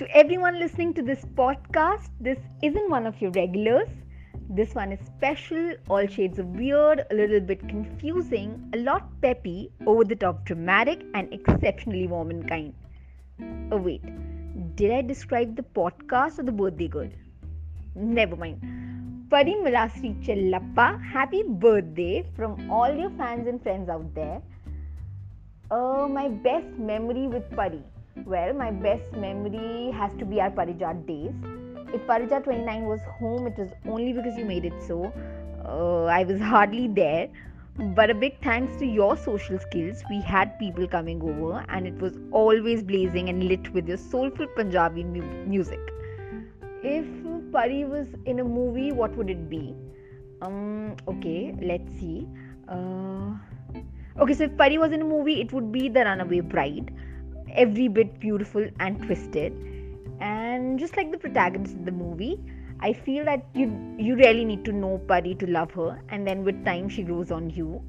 To everyone listening to this podcast, this isn't one of your regulars. This one is special, all shades of weird, a little bit confusing, a lot peppy, over the top dramatic, and exceptionally warm and kind. Oh, wait, did I describe the podcast or the birthday girl? Never mind. Pari Milasri Chellappa, happy birthday from all your fans and friends out there. Uh, my best memory with Pari. Well, my best memory has to be our Parijat days. If Parijat 29 was home, it was only because you made it so. Uh, I was hardly there. But a big thanks to your social skills, we had people coming over, and it was always blazing and lit with your soulful Punjabi mu- music. If Pari was in a movie, what would it be? Um, okay, let's see. Uh, okay, so if Pari was in a movie, it would be The Runaway Bride. Every bit beautiful and twisted. And just like the protagonist of the movie, I feel that you you really need to know Pari to love her, and then with time she grows on you.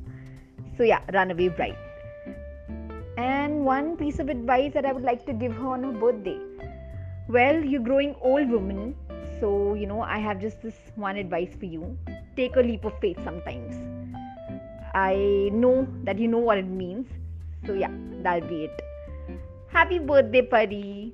So yeah, Runaway Bride. And one piece of advice that I would like to give her on her birthday. Well, you're growing old woman, so you know I have just this one advice for you. Take a leap of faith sometimes. I know that you know what it means. So yeah, that'll be it. Happy birthday, Pari.